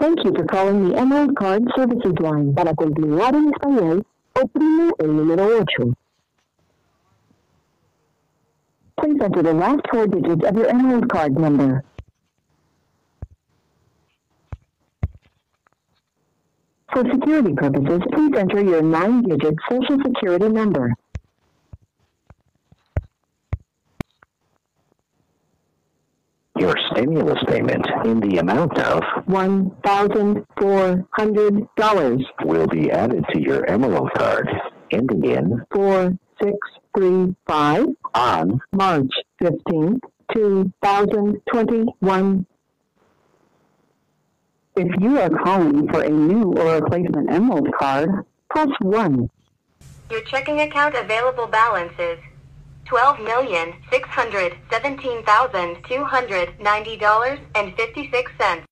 Thank you for calling the Emerald Card Services line. Para continuar en español, oprime el número 8. Please enter the last four digits of your Emerald Card number. For security purposes, please enter your nine-digit Social Security number. stimulus payment in the amount of $1,400 will be added to your Emerald card, ending in 4635 on March 15, 2021. If you are calling for a new or replacement Emerald card, press 1. Your checking account available balances $12,617,290.56.